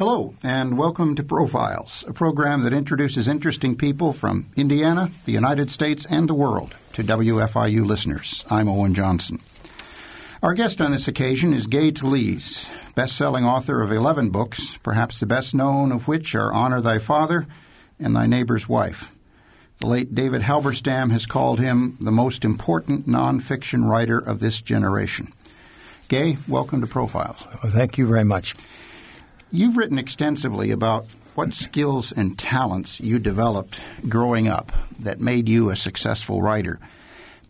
Hello, and welcome to Profiles, a program that introduces interesting people from Indiana, the United States, and the world to WFIU listeners. I'm Owen Johnson. Our guest on this occasion is Gay Talese, best-selling author of 11 books, perhaps the best known of which are Honor Thy Father and Thy Neighbor's Wife. The late David Halberstam has called him the most important nonfiction writer of this generation. Gay, welcome to Profiles. Well, thank you very much. You've written extensively about what skills and talents you developed growing up that made you a successful writer.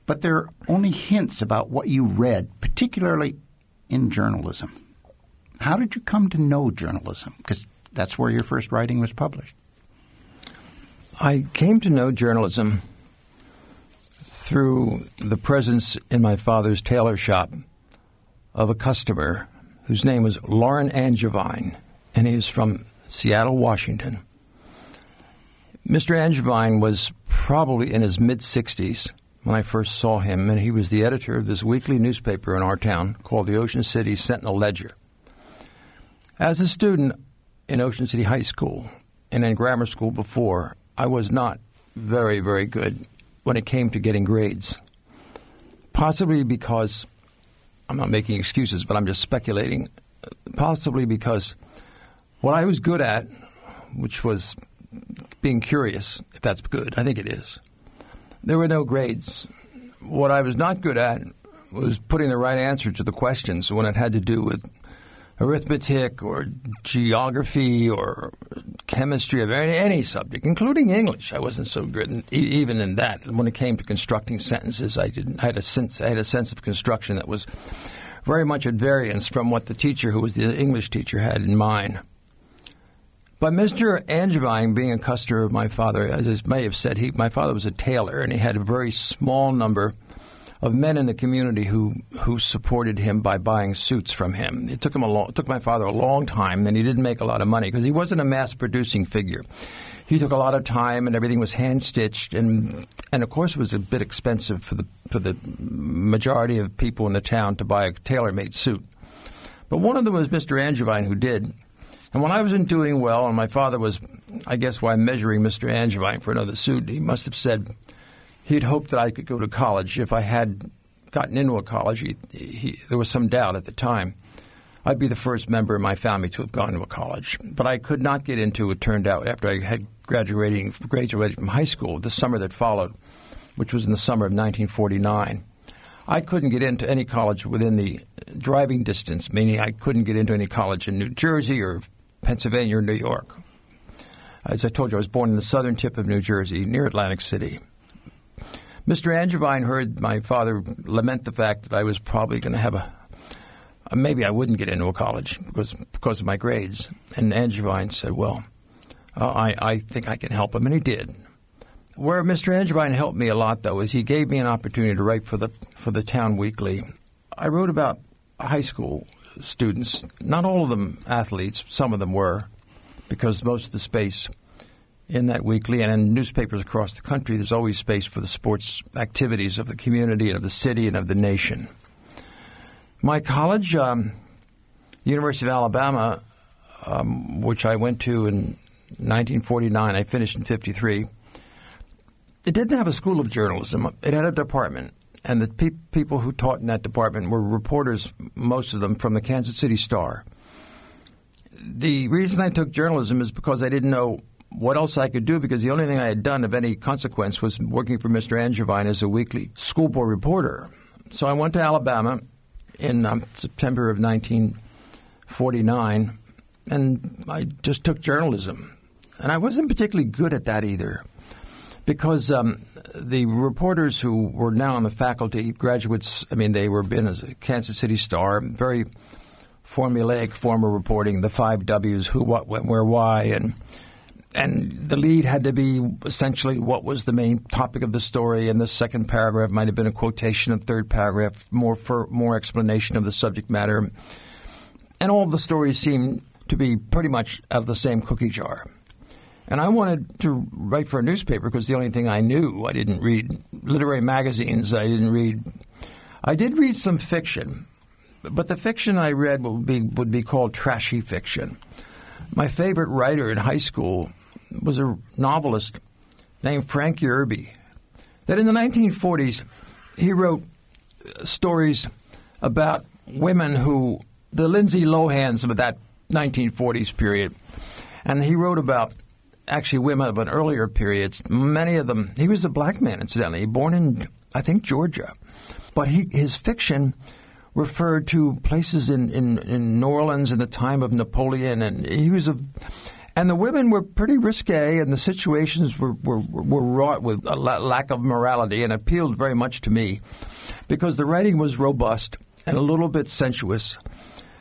But there are only hints about what you read, particularly in journalism. How did you come to know journalism? Because that's where your first writing was published. I came to know journalism through the presence in my father's tailor shop of a customer whose name was Lauren Angevine and he is from Seattle, Washington. Mr. Angevine was probably in his mid 60s when I first saw him, and he was the editor of this weekly newspaper in our town called the Ocean City Sentinel Ledger. As a student in Ocean City High School and in grammar school before, I was not very, very good when it came to getting grades. Possibly because I'm not making excuses, but I'm just speculating. Possibly because what I was good at, which was being curious, if that's good, I think it is, there were no grades. What I was not good at was putting the right answer to the questions when it had to do with arithmetic or geography or chemistry of any, any subject, including English. I wasn't so good in, even in that. When it came to constructing sentences, I didn't. I had a sense. I had a sense of construction that was very much at variance from what the teacher, who was the English teacher, had in mind. But Mr. Angevine, being a customer of my father, as I may have said, he, my father was a tailor, and he had a very small number of men in the community who who supported him by buying suits from him. It took him a long, took my father a long time, and he didn't make a lot of money because he wasn't a mass producing figure. He took a lot of time, and everything was hand stitched, and and of course it was a bit expensive for the for the majority of people in the town to buy a tailor made suit. But one of them was Mr. Angevine, who did. And when I wasn't doing well, and my father was, I guess, why measuring Mr. Angevine for another suit, he must have said he'd hoped that I could go to college. If I had gotten into a college, he, he, there was some doubt at the time. I'd be the first member of my family to have gone to a college. But I could not get into it, turned out, after I had graduating, graduated from high school the summer that followed, which was in the summer of 1949. I couldn't get into any college within the driving distance, meaning I couldn't get into any college in New Jersey or Pennsylvania or New York. As I told you, I was born in the southern tip of New Jersey, near Atlantic City. Mr. Angevine heard my father lament the fact that I was probably going to have a, maybe I wouldn't get into a college because because of my grades. And Angevine said, "Well, uh, I I think I can help him," and he did. Where Mr. Angevine helped me a lot, though, is he gave me an opportunity to write for the for the town weekly. I wrote about high school students, not all of them athletes, some of them were, because most of the space in that weekly and in newspapers across the country, there's always space for the sports activities of the community and of the city and of the nation. My college, um, University of Alabama, um, which I went to in 1949, I finished in 53. It didn't have a school of journalism. It had a department and the pe- people who taught in that department were reporters, most of them from the Kansas City Star. The reason I took journalism is because I didn't know what else I could do because the only thing I had done of any consequence was working for Mr. Angevine as a weekly school board reporter. So I went to Alabama in um, September of 1949 and I just took journalism. And I wasn't particularly good at that either because um, the reporters who were now on the faculty, graduates, I mean, they were been as a Kansas City Star, very formulaic form of reporting, the five W's, who, what, when, where, why, and and the lead had to be essentially what was the main topic of the story, and the second paragraph might have been a quotation, the third paragraph more for more explanation of the subject matter, and all the stories seemed to be pretty much of the same cookie jar. And I wanted to write for a newspaper because the only thing I knew. I didn't read literary magazines. I didn't read. I did read some fiction, but the fiction I read would be would be called trashy fiction. My favorite writer in high school was a novelist named Frank Yerby. That in the 1940s, he wrote uh, stories about women who, the Lindsay Lohans of that 1940s period. And he wrote about actually women of an earlier period. Many of them, he was a black man, incidentally, born in, I think, Georgia. But he, his fiction referred to places in, in, in New Orleans in the time of Napoleon, and he was a and the women were pretty risque, and the situations were, were, were wrought with a lack of morality and appealed very much to me because the writing was robust and a little bit sensuous.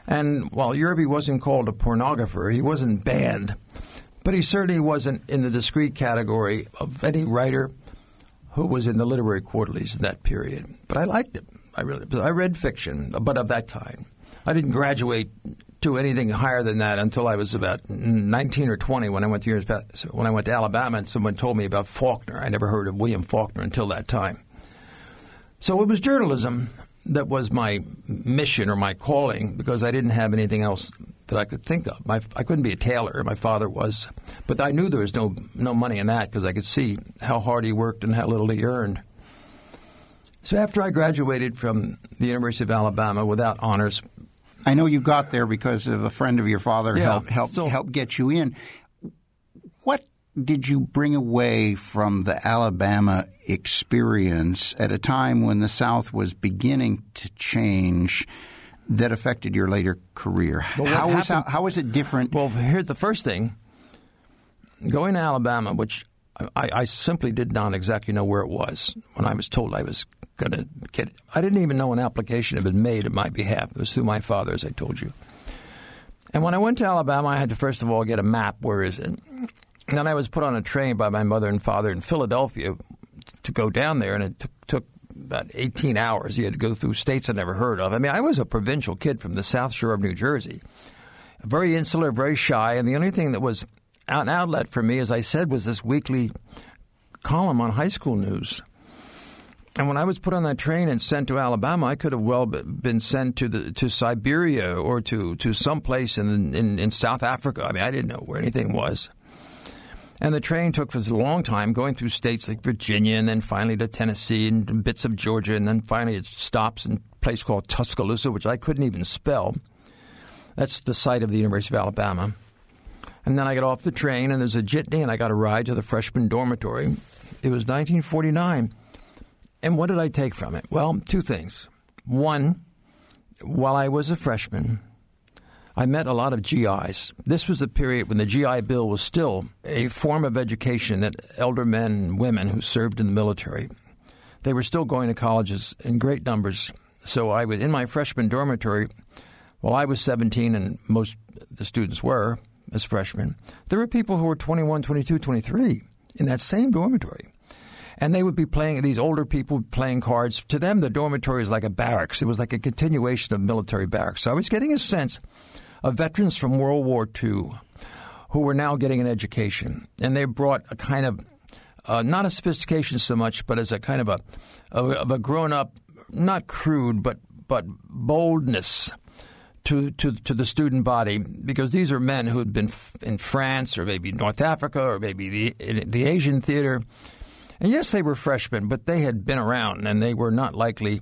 And while Yerby wasn't called a pornographer, he wasn't banned, but he certainly wasn't in the discrete category of any writer who was in the literary quarterlies in that period. But I liked it. I really, I read fiction, but of that kind. I didn't graduate to anything higher than that until I was about 19 or 20 when I went to when I went to Alabama and someone told me about Faulkner. I never heard of William Faulkner until that time. So it was journalism that was my mission or my calling because I didn't have anything else that I could think of. My, I couldn't be a tailor. My father was, but I knew there was no no money in that because I could see how hard he worked and how little he earned. So after I graduated from the University of Alabama without honors, I know you got there because of a friend of your father yeah, helped help, so, help get you in. What did you bring away from the Alabama experience at a time when the South was beginning to change that affected your later career? Well, how, happened, was, how, how was it different? Well, here's the first thing. Going to Alabama, which I, I simply did not exactly know where it was when I was told I was going to get. I didn't even know an application had been made on my behalf. It was through my father, as I told you. And when I went to Alabama, I had to first of all get a map. Where is it? And then I was put on a train by my mother and father in Philadelphia to go down there, and it took about 18 hours. You had to go through states I'd never heard of. I mean, I was a provincial kid from the South Shore of New Jersey, very insular, very shy, and the only thing that was an outlet for me, as I said, was this weekly column on high school news. And when I was put on that train and sent to Alabama, I could have well been sent to the to Siberia or to to some place in, in in South Africa. I mean, I didn't know where anything was. And the train took for a long time, going through states like Virginia, and then finally to Tennessee and bits of Georgia, and then finally it stops in a place called Tuscaloosa, which I couldn't even spell. That's the site of the University of Alabama. And then I got off the train, and there's a jitney, and I got a ride to the freshman dormitory. It was 1949. And what did I take from it? Well, two things. One, while I was a freshman, I met a lot of GIs. This was a period when the GI Bill was still a form of education that elder men and women who served in the military, they were still going to colleges in great numbers. So I was in my freshman dormitory while I was 17 and most the students were as freshmen. There were people who were 21, 22, 23 in that same dormitory and they would be playing these older people playing cards. To them, the dormitory is like a barracks. It was like a continuation of military barracks. So I was getting a sense of veterans from World War II who were now getting an education, and they brought a kind of uh, not a sophistication so much, but as a kind of a of a grown up, not crude, but but boldness to, to, to the student body. Because these are men who had been in France or maybe North Africa or maybe the the Asian theater. And yes, they were freshmen, but they had been around and they were not likely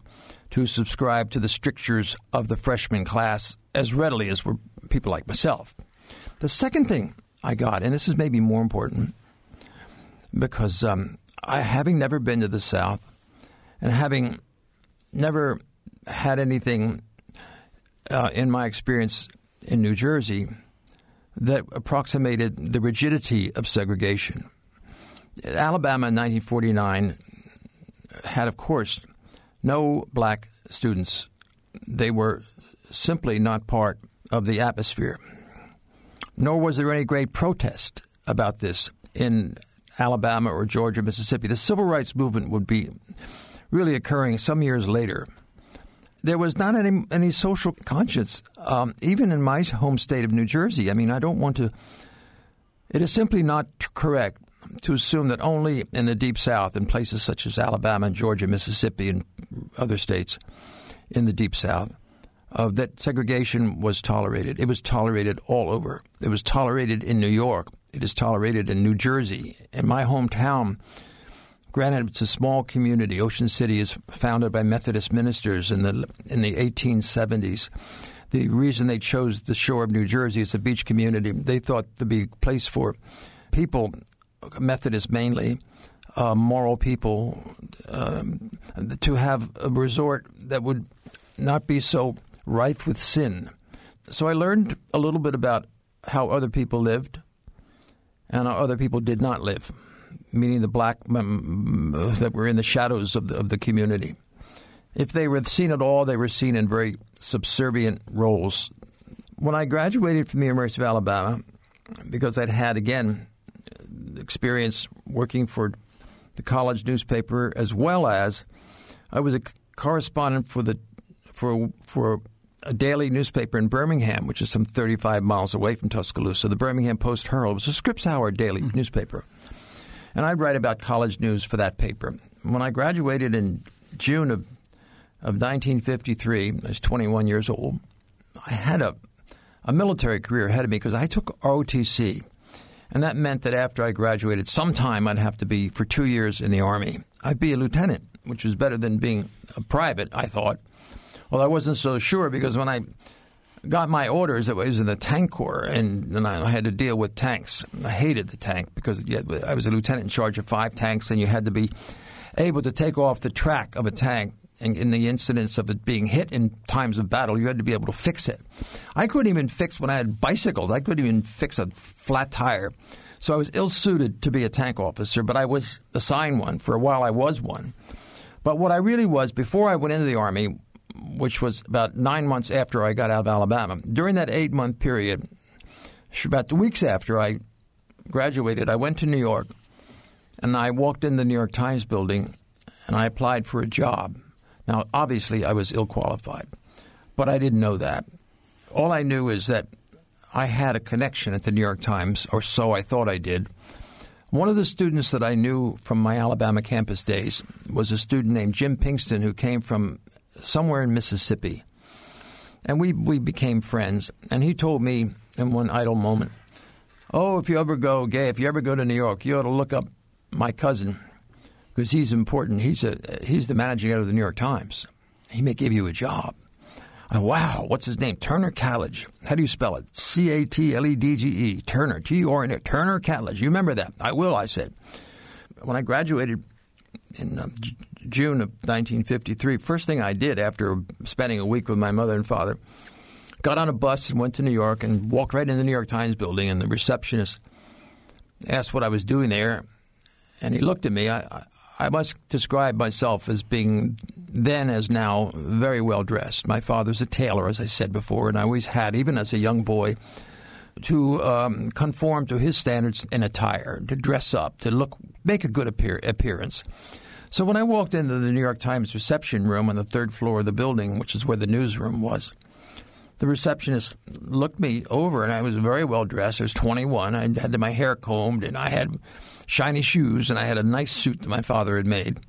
to subscribe to the strictures of the freshman class as readily as were people like myself. The second thing I got, and this is maybe more important, because um, I, having never been to the South and having never had anything uh, in my experience in New Jersey that approximated the rigidity of segregation. Alabama in 1949 had, of course, no black students. They were simply not part of the atmosphere. Nor was there any great protest about this in Alabama or Georgia, Mississippi. The civil rights movement would be really occurring some years later. There was not any any social conscience, um, even in my home state of New Jersey. I mean, I don't want to. It is simply not correct to assume that only in the Deep South, in places such as Alabama and Georgia, Mississippi, and other states in the Deep South, that segregation was tolerated. It was tolerated all over. It was tolerated in New York. It is tolerated in New Jersey. In my hometown, granted, it's a small community. Ocean City is founded by Methodist ministers in the in the 1870s. The reason they chose the shore of New Jersey as a beach community, they thought to be a place for people, Methodist mainly, uh, moral people, um, to have a resort that would not be so rife with sin. So I learned a little bit about how other people lived and how other people did not live, meaning the black um, that were in the shadows of the, of the community. If they were seen at all, they were seen in very subservient roles. When I graduated from the University of Alabama, because I'd had, again, experience working for the college newspaper as well as I was a correspondent for the for for a daily newspaper in Birmingham, which is some 35 miles away from Tuscaloosa. The Birmingham Post Herald was a Scripps Howard daily mm-hmm. newspaper. And I'd write about college news for that paper. When I graduated in June of of 1953, I was 21 years old. I had a, a military career ahead of me because I took ROTC. And that meant that after I graduated, sometime I'd have to be for two years in the Army. I'd be a lieutenant, which was better than being a private, I thought. Well, I wasn't so sure because when I got my orders, it was in the tank corps, and, and I had to deal with tanks. I hated the tank because I was a lieutenant in charge of five tanks, and you had to be able to take off the track of a tank in, in the incidents of it being hit in times of battle, you had to be able to fix it. I couldn't even fix when I had bicycles. I couldn't even fix a flat tire. So I was ill suited to be a tank officer, but I was assigned one. For a while, I was one. But what I really was, before I went into the Army, which was about nine months after I got out of Alabama, during that eight month period, about the weeks after I graduated, I went to New York and I walked in the New York Times building and I applied for a job. Now, obviously, I was ill qualified, but I didn't know that. All I knew is that I had a connection at the New York Times, or so I thought I did. One of the students that I knew from my Alabama campus days was a student named Jim Pinkston who came from somewhere in Mississippi. And we, we became friends. And he told me in one idle moment, Oh, if you ever go, Gay, if you ever go to New York, you ought to look up my cousin, because he's important. He's a he's the managing editor of the New York Times. He may give you a job. I, wow, what's his name? Turner Catledge. How do you spell it? C A T L E D G E. Turner. T U R N. Turner Catledge. You remember that? I will. I said. When I graduated in uh, June of 1953, first thing I did after spending a week with my mother and father, got on a bus and went to New York and walked right in the New York Times building. And the receptionist asked what I was doing there, and he looked at me. I, I must describe myself as being then as now very well dressed. My father's a tailor, as I said before, and I always had, even as a young boy, to um, conform to his standards in attire, to dress up, to look, make a good appear- appearance. So when I walked into the New York Times reception room on the third floor of the building, which is where the newsroom was, the receptionist looked me over, and I was very well dressed. I was 21. I had my hair combed, and I had shiny shoes, and I had a nice suit that my father had made.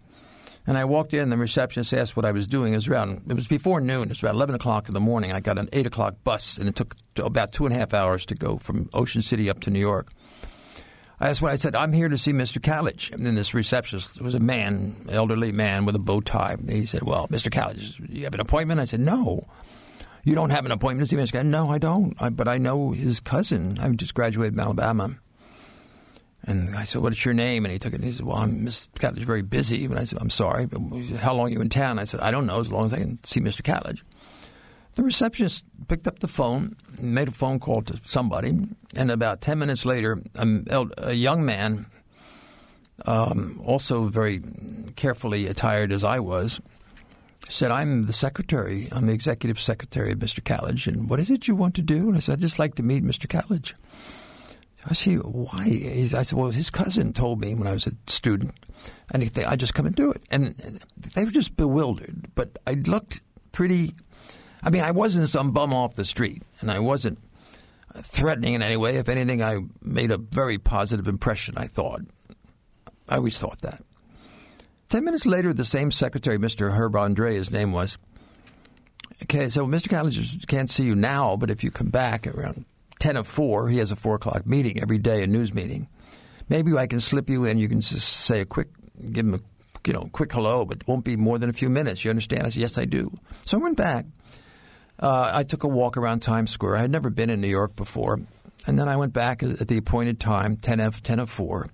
And I walked in, and the receptionist asked what I was doing. It was around, it was before noon. It was about 11 o'clock in the morning. I got an 8 o'clock bus, and it took about two and a half hours to go from Ocean City up to New York. Asked what I said, I'm here to see Mr. Catledge. And then this receptionist was a man, elderly man with a bow tie. He said, Well, Mr. Catledge, you have an appointment? I said, No. You don't have an appointment to see Mr. Catledge? No, I don't. I, but I know his cousin. I just graduated from Alabama. And I said, "What's your name?" And he took it. and He said, "Well, I'm Mr. Catledge, very busy." And I said, "I'm sorry, but how long are you in town?" I said, "I don't know, as long as I can see Mr. Catledge." The receptionist picked up the phone, made a phone call to somebody, and about ten minutes later, a, a young man, um, also very carefully attired as I was, said, "I'm the secretary. I'm the executive secretary of Mr. Catledge, and what is it you want to do?" And I said, "I'd just like to meet Mr. Catledge." I see why. I said, well, his cousin told me when I was a student, and he, I just come and do it. And they were just bewildered. But I looked pretty. I mean, I wasn't some bum off the street, and I wasn't threatening in any way. If anything, I made a very positive impression. I thought. I always thought that. Ten minutes later, the same secretary, Mr. Herb Andre, his name was, Okay, so Mr. Catledge can't see you now, but if you come back around 10 of 4, he has a 4 o'clock meeting every day, a news meeting. Maybe I can slip you in. You can just say a quick, give him a you know, quick hello, but it won't be more than a few minutes. You understand? I said, yes, I do. So I went back. Uh, I took a walk around Times Square. I had never been in New York before. And then I went back at the appointed time, 10 of, 10 of 4.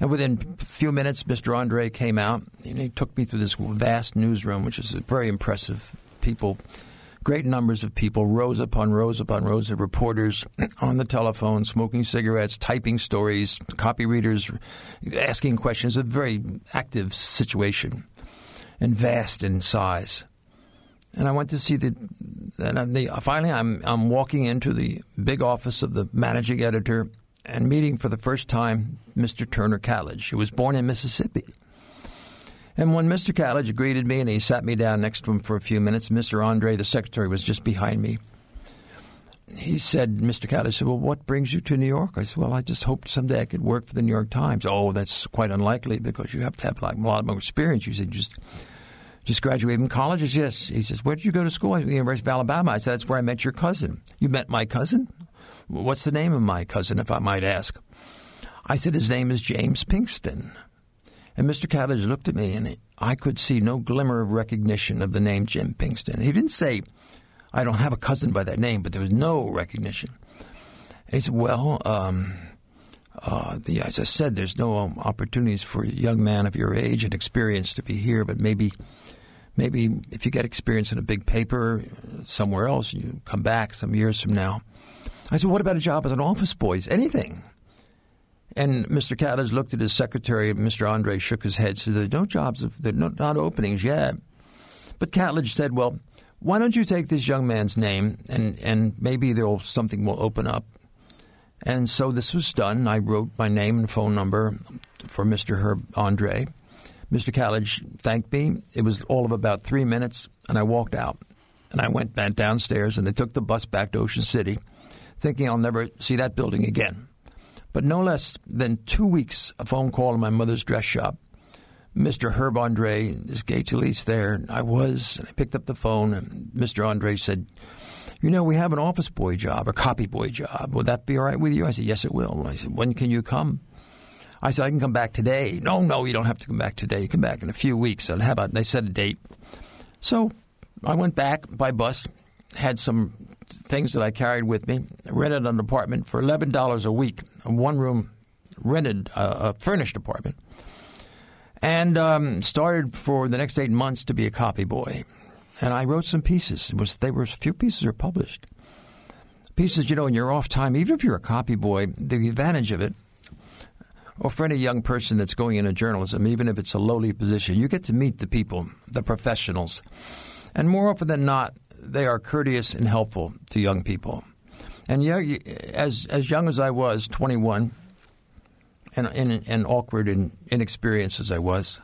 And within a few minutes, Mr. Andre came out and he took me through this vast newsroom, which is very impressive. People, great numbers of people, rows upon rows upon rows of reporters on the telephone, smoking cigarettes, typing stories, copy readers asking questions. A very active situation and vast in size. And I went to see the. And the, finally, I'm I'm walking into the big office of the managing editor and meeting for the first time Mr. Turner Catledge, who was born in Mississippi. And when Mr. Catledge greeted me and he sat me down next to him for a few minutes, Mr. Andre, the secretary, was just behind me. He said, Mr. Catledge said, Well, what brings you to New York? I said, Well, I just hoped someday I could work for the New York Times. Oh, that's quite unlikely because you have to have like a lot more experience. You said, just just graduated from college? Said, yes. He says, Where did you go to school? The University of Alabama. I said, That's where I met your cousin. You met my cousin? What's the name of my cousin, if I might ask? I said, His name is James Pinkston. And Mr. Catledge looked at me, and I could see no glimmer of recognition of the name Jim Pinkston. He didn't say, I don't have a cousin by that name, but there was no recognition. he said, Well, um, uh, the, as I said, there's no um, opportunities for a young man of your age and experience to be here, but maybe maybe if you get experience in a big paper uh, somewhere else, you come back some years from now. I said, what about a job as an office boy? Anything. And Mr. Catledge looked at his secretary, Mr. Andre shook his head, said, There's no jobs, there are not openings yet. But Catledge said, Well, why don't you take this young man's name and, and maybe there'll something will open up. And so this was done. I wrote my name and phone number for Mr. Herb Andre. Mr. Catledge thanked me. It was all of about three minutes, and I walked out. And I went back downstairs, and I took the bus back to Ocean City, thinking I'll never see that building again. But no less than two weeks, a phone call in my mother's dress shop. Mr. Herb Andre is Gay Talese there. I was, and I picked up the phone, and Mr. Andre said, you know, we have an office boy job, a copy boy job. Would that be all right with you? I said, yes, it will. I said, when can you come? I said, I can come back today. No, no, you don't have to come back today. You come back in a few weeks. And how about, they set a date. So I went back by bus, had some things that I carried with me, rented an apartment for $11 a week, a one room rented, uh, a furnished apartment, and um, started for the next eight months to be a copy boy. And I wrote some pieces. It was they were a few pieces are published. Pieces, you know, in your off time, even if you're a copy boy, the advantage of it or for any young person that's going into journalism, even if it's a lowly position, you get to meet the people, the professionals. And more often than not, they are courteous and helpful to young people. And yeah, as as young as I was, 21, and, and, and awkward and inexperienced as I was,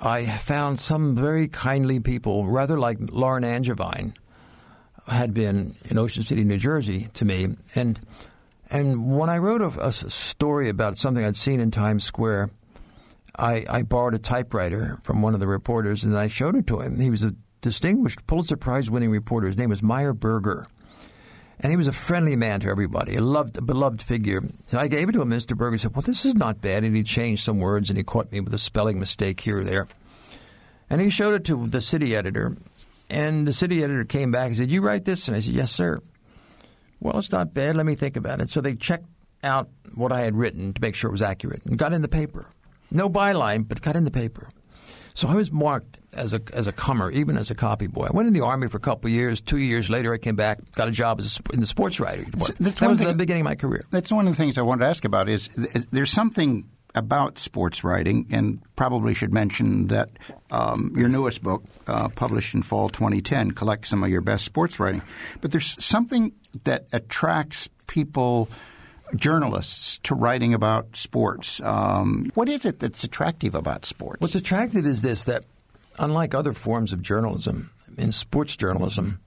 I found some very kindly people, rather like Lauren Angevine had been in Ocean City, New Jersey, to me. And and when I wrote a, a story about something I'd seen in Times Square, I, I, borrowed a typewriter from one of the reporters and I showed it to him. He was a distinguished Pulitzer Prize winning reporter. His name was Meyer Berger. And he was a friendly man to everybody, a loved, a beloved figure. So I gave it to him. Mr. Berger said, Well, this is not bad. And he changed some words and he caught me with a spelling mistake here or there. And he showed it to the city editor. And the city editor came back and said, You write this? And I said, Yes, sir. Well, it's not bad. Let me think about it. So they checked out what I had written to make sure it was accurate and got in the paper. No byline, but got in the paper. So I was marked as a as a comer, even as a copy boy. I went in the army for a couple of years. Two years later, I came back, got a job as a, in the sports writer. That was thing, the beginning of my career. That's one of the things I wanted to ask about. Is, is there's something about sports writing, and probably should mention that um, your newest book, uh, published in fall 2010, collects some of your best sports writing. But there's something that attracts people, journalists, to writing about sports. Um, what is it that's attractive about sports? What's attractive is this that, unlike other forms of journalism, in sports journalism,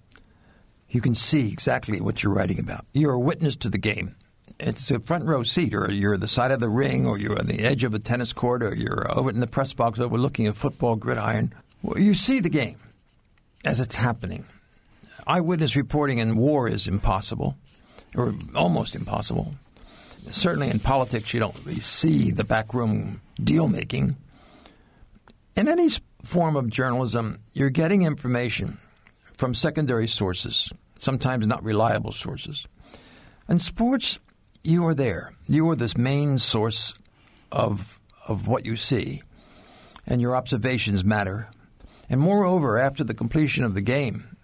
you can see exactly what you're writing about. You're a witness to the game it's a front row seat, or you're at the side of the ring, or you're on the edge of a tennis court, or you're uh, over in the press box overlooking a football gridiron. Well, you see the game as it's happening. eyewitness reporting in war is impossible, or almost impossible. Certainly in politics, you don't really see the backroom deal making. In any form of journalism, you're getting information from secondary sources, sometimes not reliable sources. In sports, you are there. You are this main source of of what you see, and your observations matter. And moreover, after the completion of the game,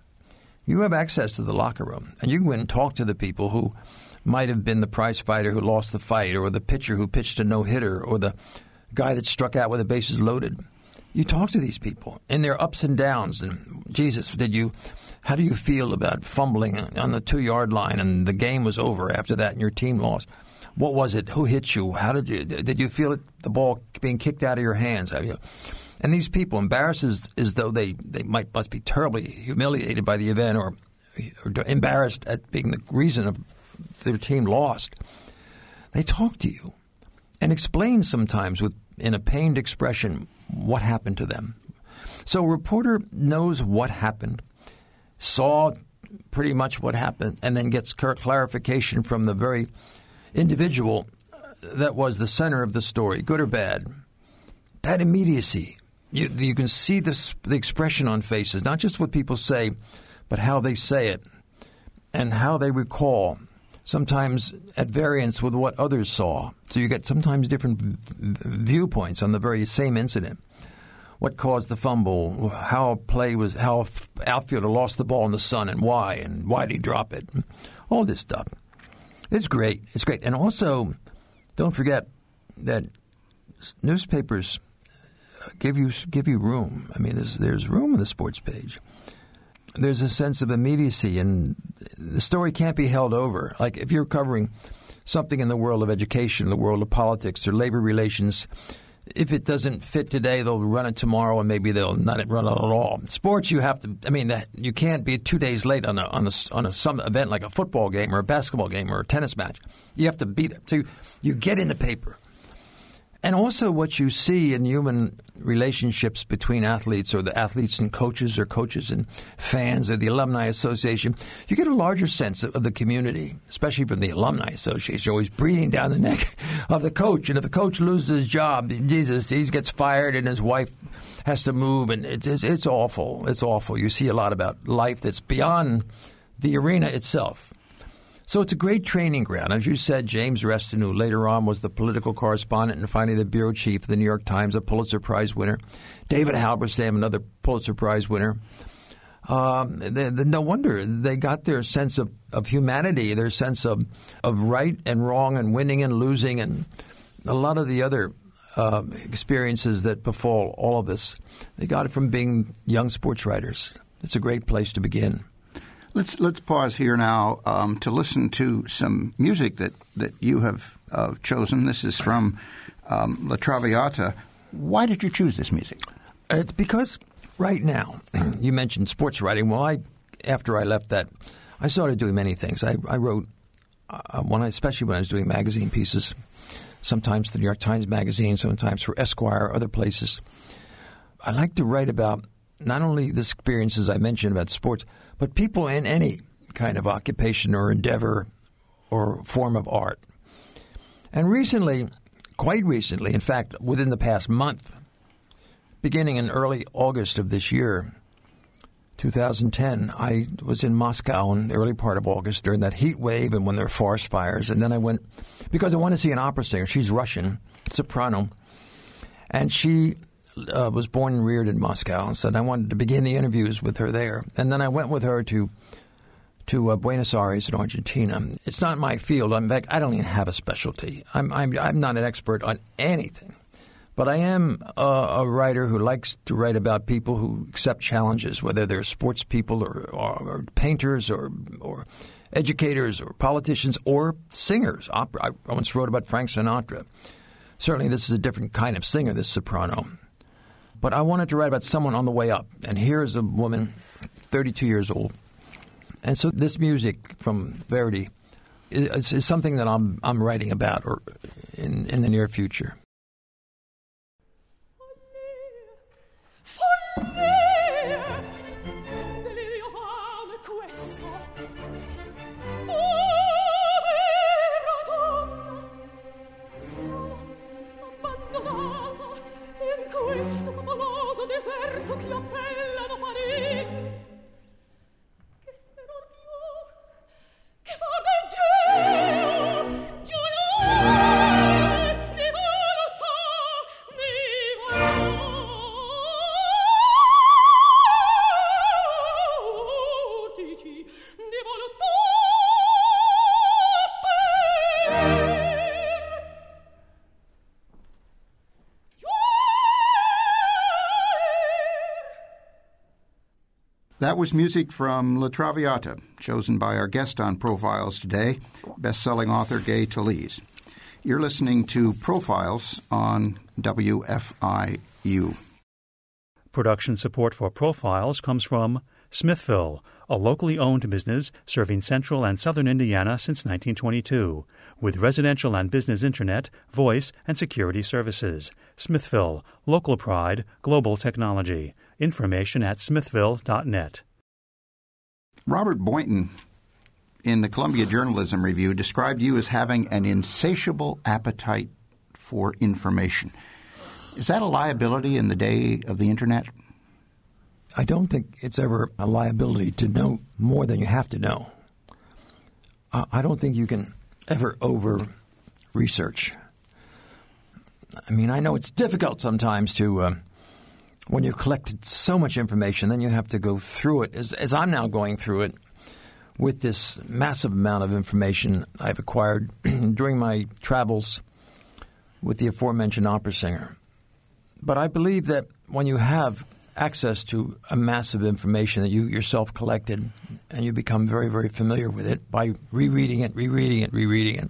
you have access to the locker room, and you can go and talk to the people who might have been the prize fighter who lost the fight, or the pitcher who pitched a no hitter, or the guy that struck out with the bases loaded. You talk to these people and their ups and downs. And Jesus, did you? How do you feel about fumbling on the two yard line and the game was over after that and your team lost? What was it? Who hit you? How did you? Did you feel it, the ball being kicked out of your hands? Have you? And these people, embarrassed as, as though they, they might must be terribly humiliated by the event or, or embarrassed at being the reason of their team lost, they talk to you and explain sometimes with in a pained expression what happened to them. So a reporter knows what happened, saw pretty much what happened, and then gets clarification from the very individual uh, that was the center of the story, good or bad. That immediacy, you, you can see the, the expression on faces, not just what people say, but how they say it and how they recall sometimes at variance with what others saw. So you get sometimes different viewpoints on the very same incident. What caused the fumble? How play was? How outfielder lost the ball in the sun, and why? And why did he drop it? All this stuff. It's great. It's great. And also, don't forget that newspapers give you give you room. I mean, there's there's room in the sports page there's a sense of immediacy, and the story can't be held over. Like if you're covering something in the world of education, the world of politics, or labor relations, if it doesn't fit today, they'll run it tomorrow, and maybe they'll not run it at all. Sports, you have to. I mean, you can't be two days late on a on a on a some event like a football game or a basketball game or a tennis match. You have to be there. So you get in the paper. And also, what you see in human relationships between athletes, or the athletes and coaches, or coaches and fans, or the alumni association, you get a larger sense of, the community, especially from the alumni association. You're always breathing down the neck of the coach, and if the coach loses his job, Jesus, he gets fired, and his wife has to move, and it's, it's, it's awful. It's awful. You see a lot about life that's beyond the arena itself. So it's a great training ground. As you said, James Reston, who later on was the political correspondent and finally the bureau chief of the New York Times, a Pulitzer Prize winner. David Halberstam, another Pulitzer Prize winner. Um, no wonder they got their sense of, of humanity, their sense of, of right and wrong and winning and losing and a lot of the other uh, experiences that befall all of us. They got it from being young sports writers. It's a great place to begin. Let's let's pause here now um, to listen to some music that that you have uh, chosen. This is from um, La Traviata. Why did you choose this music? It's because right now you mentioned sports writing. Well, I after I left that, I started doing many things. I, I wrote uh, when I, especially when I was doing magazine pieces, sometimes the New York Times Magazine, sometimes for Esquire, other places. I like to write about not only the experiences I mentioned about sports, but people in any kind of occupation or endeavor or form of art. And recently, quite recently, in fact, within the past month, beginning in early August of this year, 2010, I was in Moscow in the early part of August during that heat wave and when there were forest fires. And then I went because I wanted to see an opera singer. She's Russian, soprano. And she uh, was born and reared in Moscow, and said I wanted to begin the interviews with her there. And then I went with her to to uh, Buenos Aires in Argentina. It's not my field. In fact, I don't even have a specialty. I'm I'm, I'm not an expert on anything, but I am a, a, writer who likes to write about people who accept challenges, whether they're sports people or, or, or painters or or educators or politicians or singers. Opera. I once wrote about Frank Sinatra. Certainly, this is a different kind of singer, this soprano. But I wanted to write about someone on the way up. And here is a woman, 32 years old. And so this music from Verdi is, is something that I'm, I'm writing about or in, in the near future. That was music from La Traviata, chosen by our guest on Profiles today, best-selling author Gay Talese. You're listening to Profiles on WFIU. Production support for Profiles comes from Smithville, a locally owned business serving central and southern Indiana since 1922, with residential and business internet, voice, and security services. Smithville, local pride, global technology. Information at smithville.net. Robert Boynton, in the Columbia Journalism Review, described you as having an insatiable appetite for information. Is that a liability in the day of the internet? I don't think it's ever a liability to know more than you have to know. I don't think you can ever over research. I mean, I know it's difficult sometimes to, uh, when you've collected so much information, then you have to go through it, as, as I'm now going through it with this massive amount of information I've acquired during my travels with the aforementioned opera singer. But I believe that when you have access to a massive information that you yourself collected and you become very, very familiar with it by rereading it, rereading it, rereading it,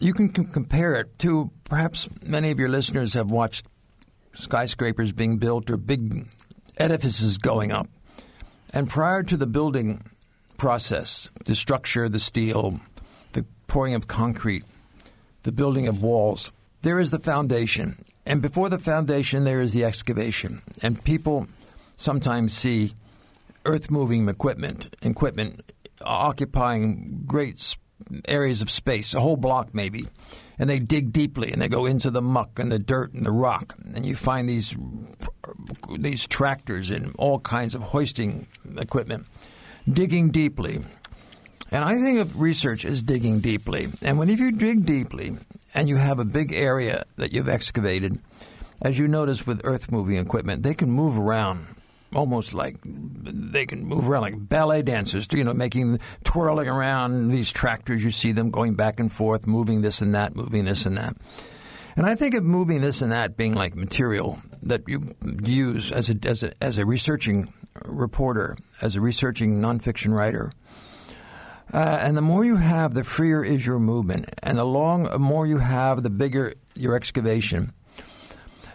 you can c- compare it to perhaps many of your listeners have watched skyscrapers being built or big edifices going up. And prior to the building process, the structure, the steel, the pouring of concrete, the building of walls, there is the foundation. And before the foundation, there is the excavation. And people sometimes see earth moving equipment, equipment occupying great areas of space, a whole block maybe, and they dig deeply and they go into the muck and the dirt and the rock, and you find these these tractors and all kinds of hoisting equipment digging deeply. And I think of research as digging deeply. And when if you dig deeply and you have a big area that you've excavated, as you notice with earth moving equipment, they can move around almost like they can move around like ballet dancers, you know, making twirling around these tractors. You see them going back and forth, moving this and that, moving this and that. And I think of moving this and that being like material that you use as a as a as a researching reporter, as a researching nonfiction writer. Uh, and the more you have, the freer is your movement, and the long the more you have, the bigger your excavation.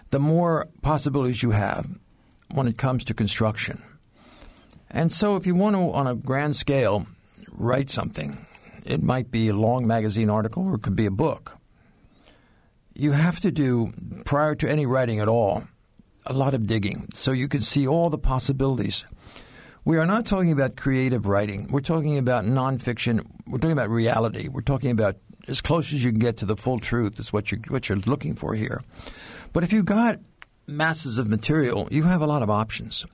The more possibilities you have when it comes to construction. And so, if you want to, on a grand scale, write something, it might be a long magazine article or it could be a book. You have to do, prior to any writing at all, a lot of digging so you can see all the possibilities. We are not talking about creative writing. We're talking about nonfiction. We're talking about reality. We're talking about as close as you can get to the full truth is what you're, what you're looking for here. But if you've got masses of material, you have a lot of options.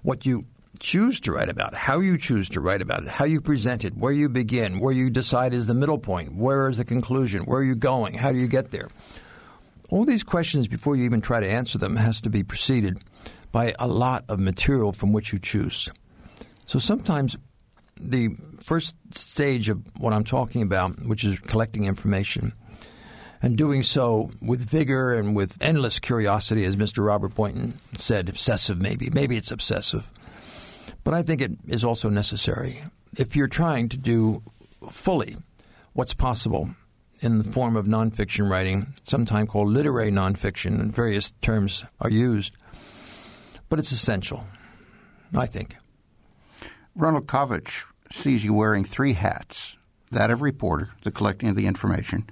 What you choose to write about, how you choose to write about it, how you present it, where you begin, where you decide is the middle point, where is the conclusion, where are you going, how do you get there. All these questions, before you even try to answer them, has to be preceded by a lot of material from which you choose. So sometimes the first stage of what I'm talking about, which is collecting information, and doing so with vigor and with endless curiosity, as Mr. Robert Boynton said, obsessive maybe. Maybe it's obsessive. But I think it is also necessary if you're trying to do fully what's possible in the form of nonfiction writing, sometimes called literary nonfiction, and various terms are used. But it's essential, I think. Ronald Kovich sees you wearing three hats that of reporter, the collecting of the information,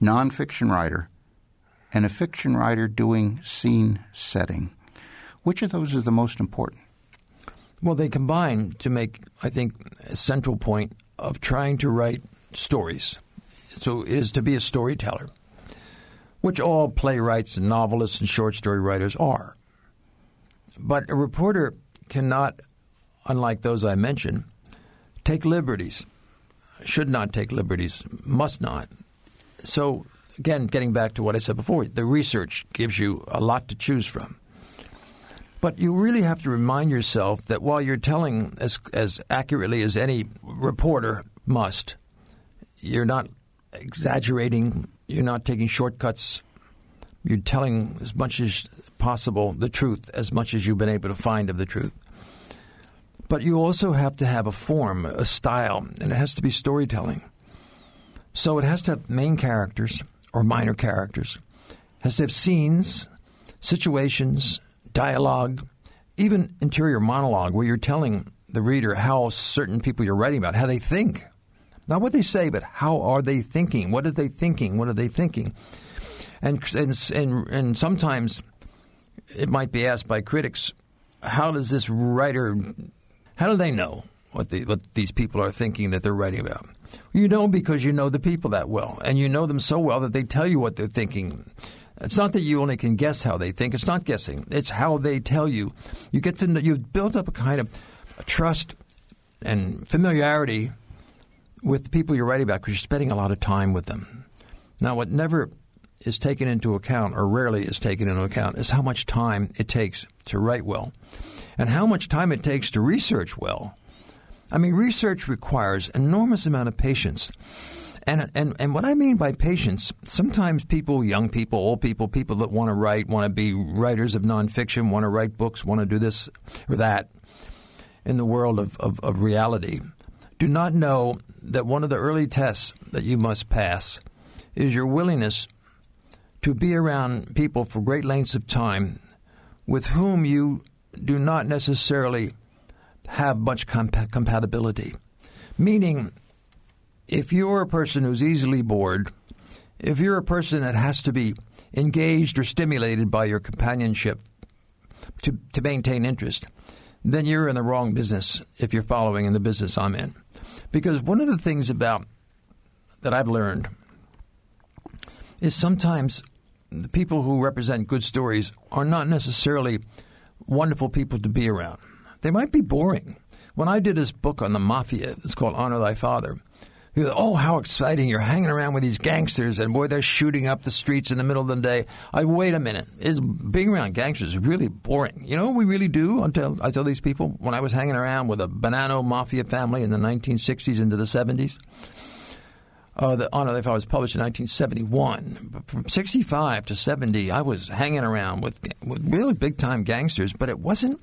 nonfiction writer, and a fiction writer doing scene setting. Which of those is the most important? Well, they combine to make, I think, a central point of trying to write stories. So it is to be a storyteller, which all playwrights and novelists and short story writers are. But a reporter cannot, unlike those I mentioned, take liberties, should not take liberties, must not. So, again, getting back to what I said before, the research gives you a lot to choose from. But you really have to remind yourself that while you're telling as, as accurately as any reporter must, you're not exaggerating, you're not taking shortcuts, you're telling as much as possible the truth, as much as you've been able to find of the truth. But you also have to have a form, a style, and it has to be storytelling. So it has to have main characters or minor characters. It has to have scenes, situations, dialogue, even interior monologue where you're telling the reader how certain people you're writing about, how they think. Not what they say, but how are they thinking? What are they thinking? What are they thinking? And, and, and, and sometimes it might be asked by critics, how does this writer, how do they know what, the, what these people are thinking that they're writing about? You know because you know the people that well, and you know them so well that they tell you what they're thinking. It's not that you only can guess how they think. It's not guessing. It's how they tell you. You get to know, you've built up a kind of trust and familiarity with the people you're writing about because you're spending a lot of time with them. Now, what never is taken into account, or rarely is taken into account, is how much time it takes to write well and how much time it takes to research well. I mean, research requires enormous amount of patience. And, and, and what I mean by patience, sometimes people, young people, old people, people that want to write, want to be writers of nonfiction, want to write books, want to do this or that in the world of, of, of reality, do not know that one of the early tests that you must pass is your willingness to be around people for great lengths of time with whom you do not necessarily have much comp- compatibility. Meaning, if you're a person who's easily bored, if you're a person that has to be engaged or stimulated by your companionship to, to maintain interest, then you're in the wrong business if you're following in the business I'm in. Because one of the things about that I've learned is sometimes the people who represent good stories are not necessarily wonderful people to be around. They might be boring. When I did this book on the mafia, it's called Honor Thy Father. Oh, how exciting! You're hanging around with these gangsters, and boy, they're shooting up the streets in the middle of the day. I wait a minute. Is being around gangsters is really boring? You know what we really do? Until I tell these people when I was hanging around with a Bonanno mafia family in the 1960s into the 70s. Uh, the Honor Thy Father was published in 1971. But from 65 to 70, I was hanging around with, with really big time gangsters, but it wasn't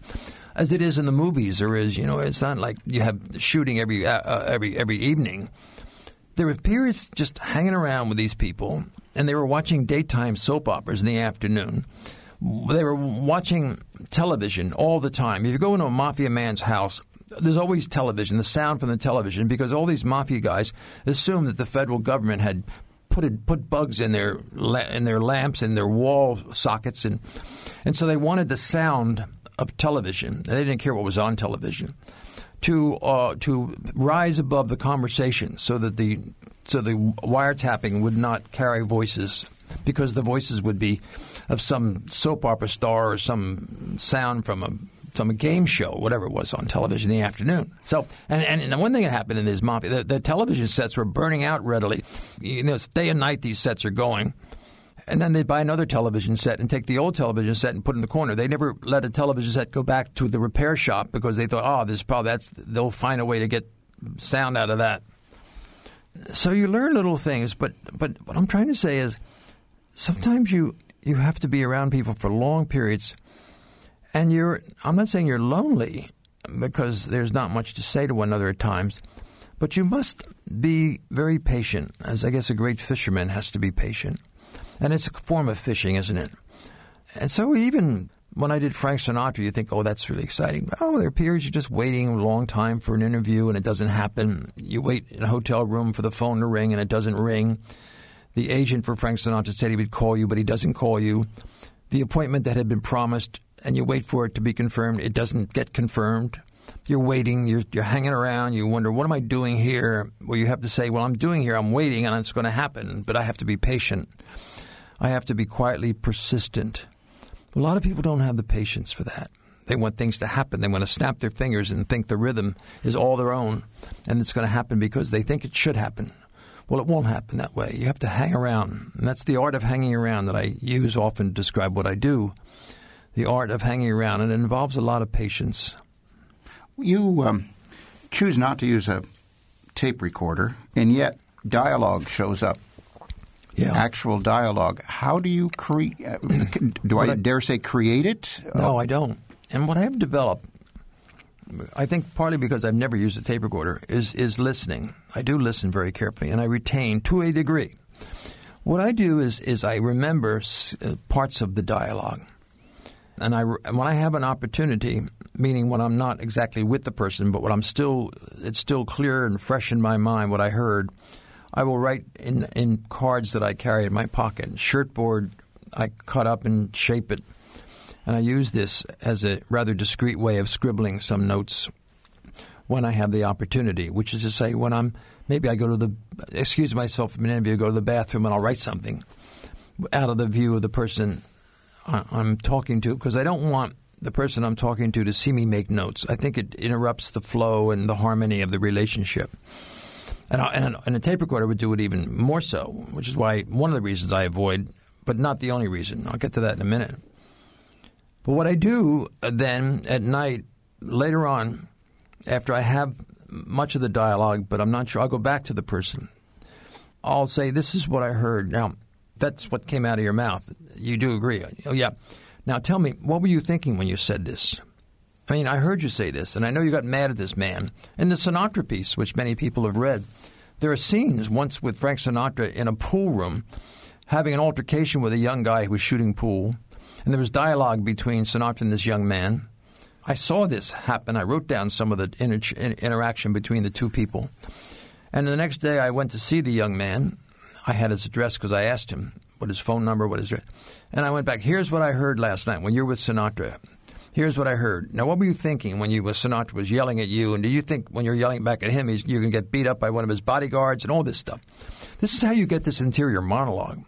as it is in the movies, or is you know, it's not like you have shooting every uh, uh, every every evening. There were periods just hanging around with these people, and they were watching daytime soap operas in the afternoon. They were watching television all the time. If you go into a mafia man's house, there's always television, the sound from the television, because all these mafia guys assumed that the federal government had put it, put bugs in their in their lamps and their wall sockets, and and so they wanted the sound of television. They didn't care what was on television to uh, to rise above the conversation, so that the so the wiretapping would not carry voices because the voices would be of some soap opera star or some sound from a some game show, whatever it was on television in the afternoon. So, and, and, one thing that happened in this mafia, the, the television sets were burning out readily. You know, day and night these sets are going. And then they'd buy another television set and take the old television set and put it in the corner. They never let a television set go back to the repair shop because they thought, oh, this probably that's they'll find a way to get sound out of that. So you learn little things, but but what I'm trying to say is sometimes you you have to be around people for long periods, and you're I'm not saying you're lonely because there's not much to say to one another at times, but you must be very patient, as I guess a great fisherman has to be patient and it's a form of fishing, isn't it? And so even when I did Frank Sinatra, you think, oh, that's really exciting. Oh, there are periods you're just waiting a long time for an interview and it doesn't happen. You wait in a hotel room for the phone to ring and it doesn't ring. The agent for Frank Sinatra said he would call you, but he doesn't call you. The appointment that had been promised and you wait for it to be confirmed, it doesn't get confirmed. You're waiting, you're, you're hanging around, you wonder, what am I doing here? Well, you have to say, well, I'm doing here, I'm waiting, and it's going to happen, but I have to be patient. I have to be quietly persistent. A lot of people don't have the patience for that. They want things to happen. They want to snap their fingers and think the rhythm is all their own and it's going to happen because they think it should happen. Well, it won't happen that way. You have to hang around. And that's the art of hanging around that I use often to describe what I do. The art of hanging around. And it involves a lot of patience. You um, choose not to use a tape recorder, and yet dialogue shows up yeah. actual dialogue. How do you create? Uh, do I, I, dare say create it? No, I don't. And what I've developed I think partly because I've never used a tape recorder, is, is listening. I do listen very carefully, and I retain to a degree. What I do is, is I remember uh, parts of the dialogue. And I, when I have an opportunity, meaning when I'm not exactly with the person, but when I'm still, it's still clear and fresh in my mind what I heard, I will write in, in cards that I carry in my pocket. Shirtboard, I cut up and shape it. And I use this as a rather discreet way of scribbling some notes when I have the opportunity, which is to say, when I'm maybe I go to the, excuse myself from an interview, go to the bathroom and I'll write something out of the view of the person I'm talking to because I don't want the person I'm talking to to see me make notes. I think it interrupts the flow and the harmony of the relationship. And, I, and, and a tape recorder would do it even more so, which is why one of the reasons I avoid, but not the only reason. I'll get to that in a minute. But what I do uh, then at night, later on, after I have much of the dialogue, but I'm not sure, I'll go back to the person. I'll say, This is what I heard. Now, that's what came out of your mouth. You do agree. Oh, yeah. Now tell me, what were you thinking when you said this? I mean, I heard you say this, and I know you got mad at this man. In the Sinatra piece, which many people have read, there are scenes once with Frank Sinatra in a pool room having an altercation with a young guy who was shooting pool, and there was dialogue between Sinatra and this young man. I saw this happen. I wrote down some of the inter- interaction between the two people. And the next day, I went to see the young man. I had his address because I asked him what his phone number, what his address. And I went back. Here's what I heard last night when you're with Sinatra. Here's what I heard. Now, what were you thinking when you Sinatra was yelling at you? And do you think when you're yelling back at him, he's, you can get beat up by one of his bodyguards and all this stuff? This is how you get this interior monologue,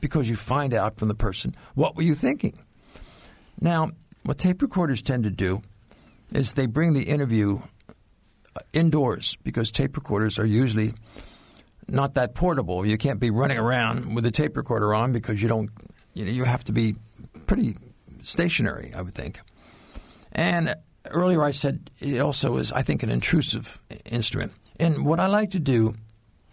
because you find out from the person what were you thinking. Now, what tape recorders tend to do is they bring the interview uh, indoors because tape recorders are usually not that portable. You can't be running around with a tape recorder on because you don't you know, you have to be pretty stationary, I would think. And earlier I said it also is, I think, an intrusive instrument. And what I like to do,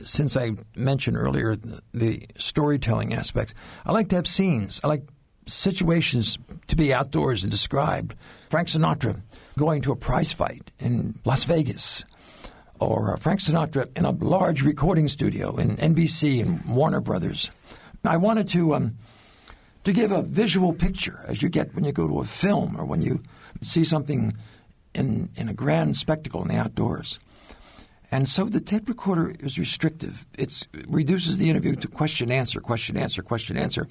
since I mentioned earlier the, the storytelling aspects, I like to have scenes. I like situations to be outdoors and described. Frank Sinatra going to a prize fight in Las Vegas, or Frank Sinatra in a large recording studio in NBC and Warner Brothers. I wanted to um, to give a visual picture as you get when you go to a film or when you see something in, in a grand spectacle in the outdoors. And so the tape recorder is restrictive. It's, it reduces the interview to question answer, question answer, question answer.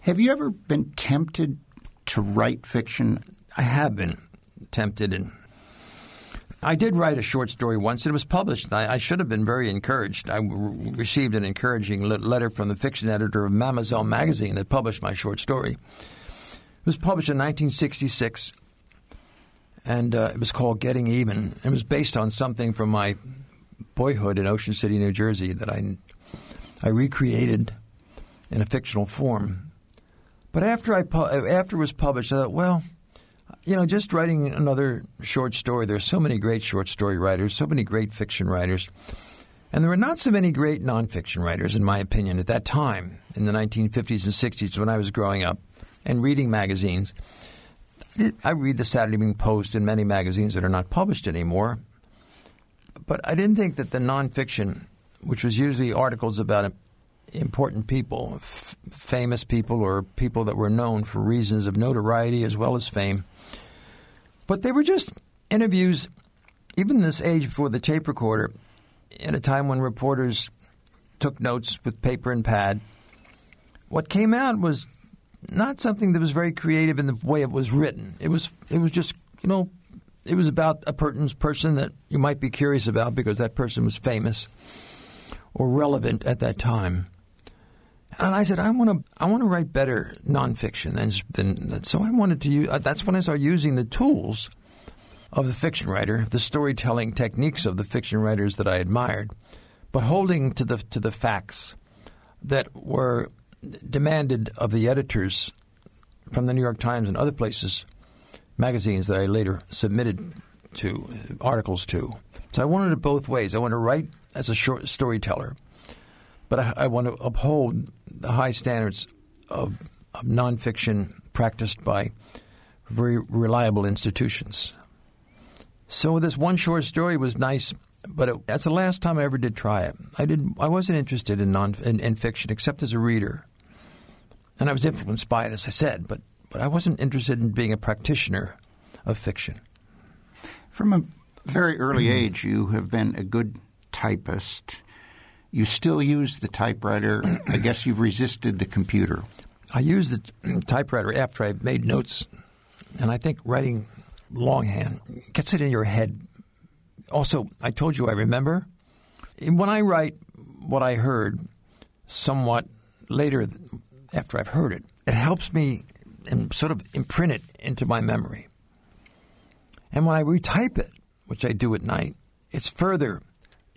Have you ever been tempted to write fiction? I have been tempted, and I did write a short story once. And it was published. I, I should have been very encouraged. I re- received an encouraging letter from the fiction editor of Mademoiselle magazine that published my short story. It was published in 1966, and uh, it was called Getting Even. It was based on something from my boyhood in Ocean City, New Jersey, that I, I recreated in a fictional form. But after I after it was published, I thought, well – you know, just writing another short story. There's so many great short story writers, so many great fiction writers. And there were not so many great nonfiction writers, in my opinion, at that time, in the 1950s and 60s when I was growing up and reading magazines. I read the Saturday Evening Post and many magazines that are not published anymore. But I didn't think that the nonfiction, which was usually articles about important people, f- famous people, or people that were known for reasons of notoriety as well as fame, but they were just interviews, even this age before the tape recorder, in a time when reporters took notes with paper and pad. What came out was not something that was very creative in the way it was written. It was it was just you know it was about a person that you might be curious about because that person was famous or relevant at that time. And I said, I want to, I want to write better nonfiction than, than so. I wanted to use. Uh, that's when I started using the tools of the fiction writer, the storytelling techniques of the fiction writers that I admired, but holding to the to the facts that were demanded of the editors from the New York Times and other places, magazines that I later submitted to articles to. So I wanted it both ways. I want to write as a short storyteller, but I, I want to uphold the high standards of, of nonfiction practiced by very reliable institutions. So this one short story was nice, but it, that's the last time I ever did try it. I did. I wasn't interested in non in, in fiction except as a reader, and I was influenced by it, as I said. But but I wasn't interested in being a practitioner of fiction. From a very early age, you have been a good typist. You still use the typewriter. I guess you've resisted the computer. I use the typewriter after I've made notes, and I think writing longhand gets it in your head. Also, I told you I remember. When I write what I heard somewhat later after I've heard it, it helps me and sort of imprint it into my memory. And when I retype it, which I do at night, it's further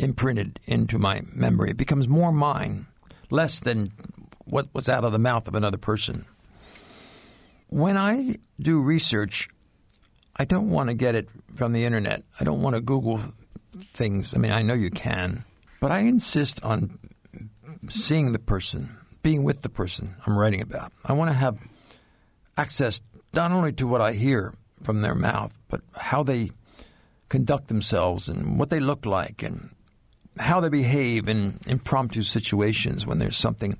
imprinted into my memory. It becomes more mine, less than what was out of the mouth of another person. When I do research, I don't want to get it from the internet. I don't want to Google things. I mean, I know you can, but I insist on seeing the person, being with the person I'm writing about. I want to have access not only to what I hear from their mouth, but how they conduct themselves and what they look like and how they behave in impromptu situations when there's something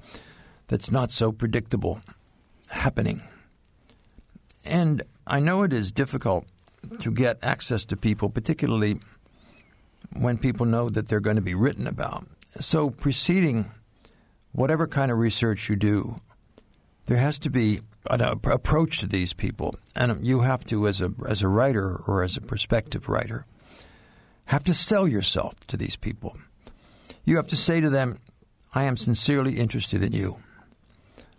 that's not so predictable happening. And I know it is difficult to get access to people, particularly when people know that they're going to be written about. So, preceding whatever kind of research you do, there has to be an approach to these people, and you have to, as a as a writer or as a prospective writer, have to sell yourself to these people. You have to say to them, "I am sincerely interested in you.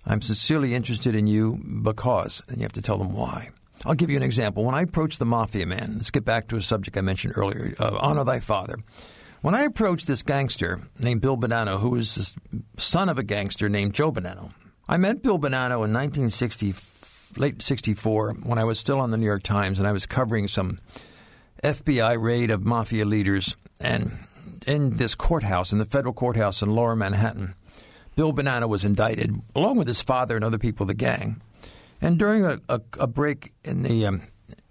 I'm sincerely interested in you because," and you have to tell them why. I'll give you an example. When I approached the mafia man, let's get back to a subject I mentioned earlier uh, honor thy father. When I approached this gangster named Bill Bonanno, who was the son of a gangster named Joe Bonanno, I met Bill Bonanno in 1960, late 64, when I was still on the New York Times and I was covering some FBI raid of mafia leaders. And in this courthouse, in the federal courthouse in lower Manhattan, Bill Bonanno was indicted, along with his father and other people of the gang. And during a, a, a break in the um,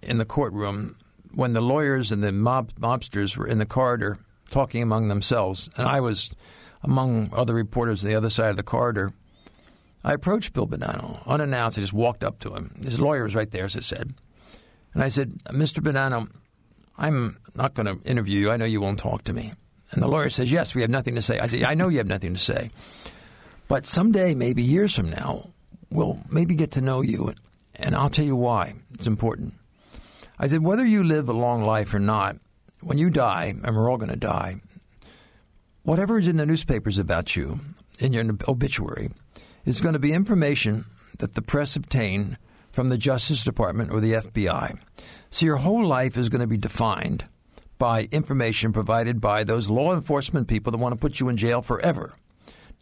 in the courtroom, when the lawyers and the mob, mobsters were in the corridor talking among themselves, and I was among other reporters on the other side of the corridor, I approached Bill Bonanno unannounced. I just walked up to him. His lawyer was right there, as I said. And I said, Mr. Bonanno, I'm not going to interview you. I know you won't talk to me. And the lawyer says, Yes, we have nothing to say. I said, I know you have nothing to say. But someday, maybe years from now, we'll maybe get to know you, and I'll tell you why it's important. I said, whether you live a long life or not, when you die, and we're all going to die, whatever is in the newspapers about you, in your obituary, is going to be information that the press obtain from the Justice Department or the FBI. So your whole life is going to be defined by information provided by those law enforcement people that want to put you in jail forever.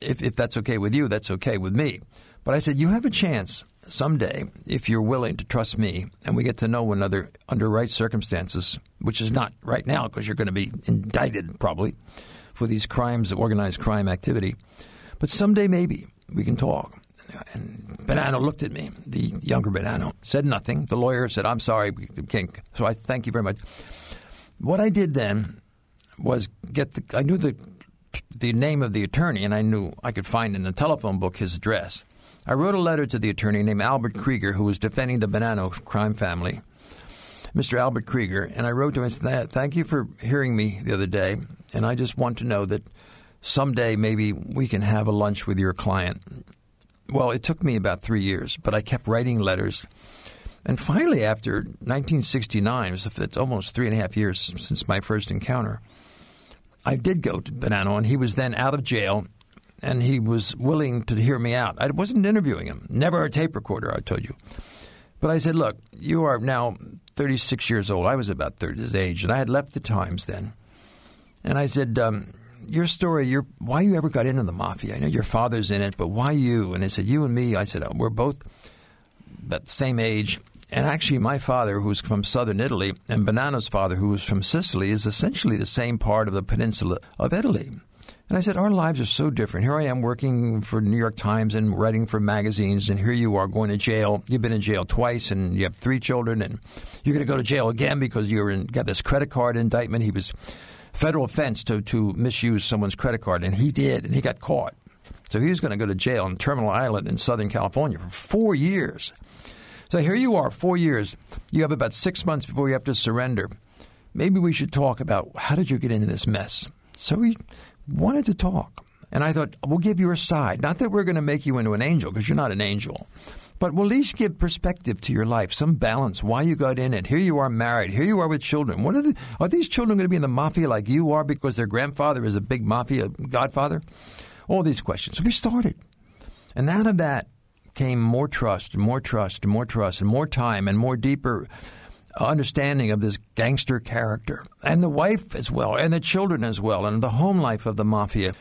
If, if that's okay with you, that's okay with me. But I said, you have a chance someday, if you're willing to trust me, and we get to know one another under right circumstances, which is not right now because you're going to be indicted probably for these crimes, organized crime activity. But someday maybe we can talk. And Bonanno looked at me, the younger Bonanno, said nothing. The lawyer said, I'm sorry, can't. So I thank you very much. What I did then was get the, I knew the, the name of the attorney, and I knew I could find in the telephone book his address. I wrote a letter to the attorney named Albert Krieger, who was defending the Bonanno crime family, Mr. Albert Krieger, and I wrote to him said, Thank you for hearing me the other day, and I just want to know that someday maybe we can have a lunch with your client. Well, it took me about three years, but I kept writing letters. And finally, after 1969, it's almost three and a half years since my first encounter, I did go to Bonanno, and he was then out of jail and he was willing to hear me out. I wasn't interviewing him, never a tape recorder, I told you. But I said, Look, you are now 36 years old. I was about 30 his age, and I had left the Times then. And I said, um, Your story, your, why you ever got into the mafia? I know your father's in it, but why you? And they said, You and me. I said, oh, We're both about the same age. And actually, my father, who's from southern Italy, and Bonanno's father, who was from Sicily, is essentially the same part of the peninsula of Italy. And I said, Our lives are so different. Here I am working for New York Times and writing for magazines, and here you are going to jail. You've been in jail twice, and you have three children, and you're going to go to jail again because you got this credit card indictment. He was federal offense to, to misuse someone's credit card, and he did, and he got caught. So he was going to go to jail on Terminal Island in Southern California for four years. So here you are, four years. You have about six months before you have to surrender. Maybe we should talk about how did you get into this mess? So we wanted to talk. And I thought, we'll give you a side. Not that we're going to make you into an angel, because you're not an angel. But we'll at least give perspective to your life, some balance, why you got in it. Here you are married. Here you are with children. What are, the, are these children going to be in the mafia like you are because their grandfather is a big mafia godfather? All these questions. So we started. And out of that came more trust, more trust, more trust, and more time, and more deeper understanding of this gangster character, and the wife as well, and the children as well, and the home life of the mafia.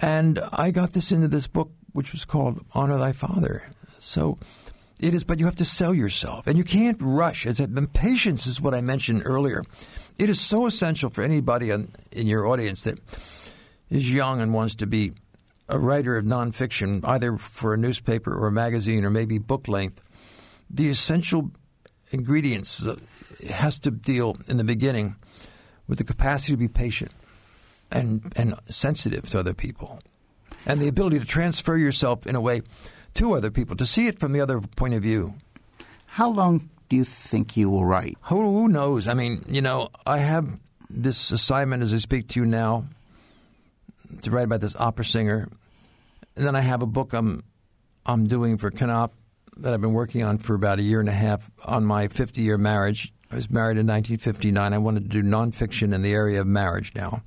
And I got this into this book, which was called Honor Thy Father. So it is, but you have to sell yourself, and you can't rush. As patience is what I mentioned earlier. It is so essential for anybody in your audience that is young and wants to be a writer of nonfiction, either for a newspaper or a magazine or maybe book length. The essential ingredients uh, has to deal in the beginning with the capacity to be patient and and sensitive to other people, and the ability to transfer yourself in a way to other people to see it from the other point of view. How long do you think you will write? Who, who knows? I mean, you know, I have this assignment as I speak to you now to write about this opera singer, and then I have a book I'm I'm doing for Knopf that I've been working on for about a year and a half on my 50 year marriage. I was married in 1959. I wanted to do nonfiction in the area of marriage now.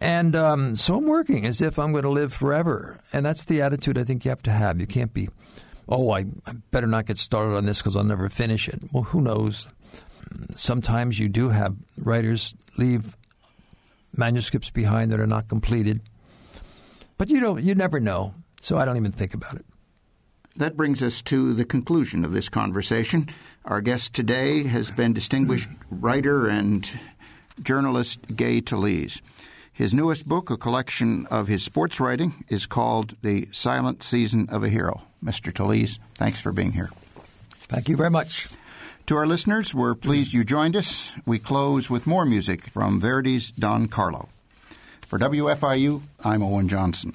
And um, so I'm working as if I'm going to live forever. And that's the attitude I think you have to have. You can't be, oh, I, I better not get started on this because I'll never finish it. Well, who knows? Sometimes you do have writers leave manuscripts behind that are not completed. But you don't, you never know. So I don't even think about it. That brings us to the conclusion of this conversation. Our guest today has been distinguished writer and journalist Gay Talese. His newest book, a collection of his sports writing, is called The Silent Season of a Hero. Mr. Talese, thanks for being here. Thank you very much. To our listeners, we're pleased you joined us. We close with more music from Verdi's Don Carlo. For WFIU, I'm Owen Johnson.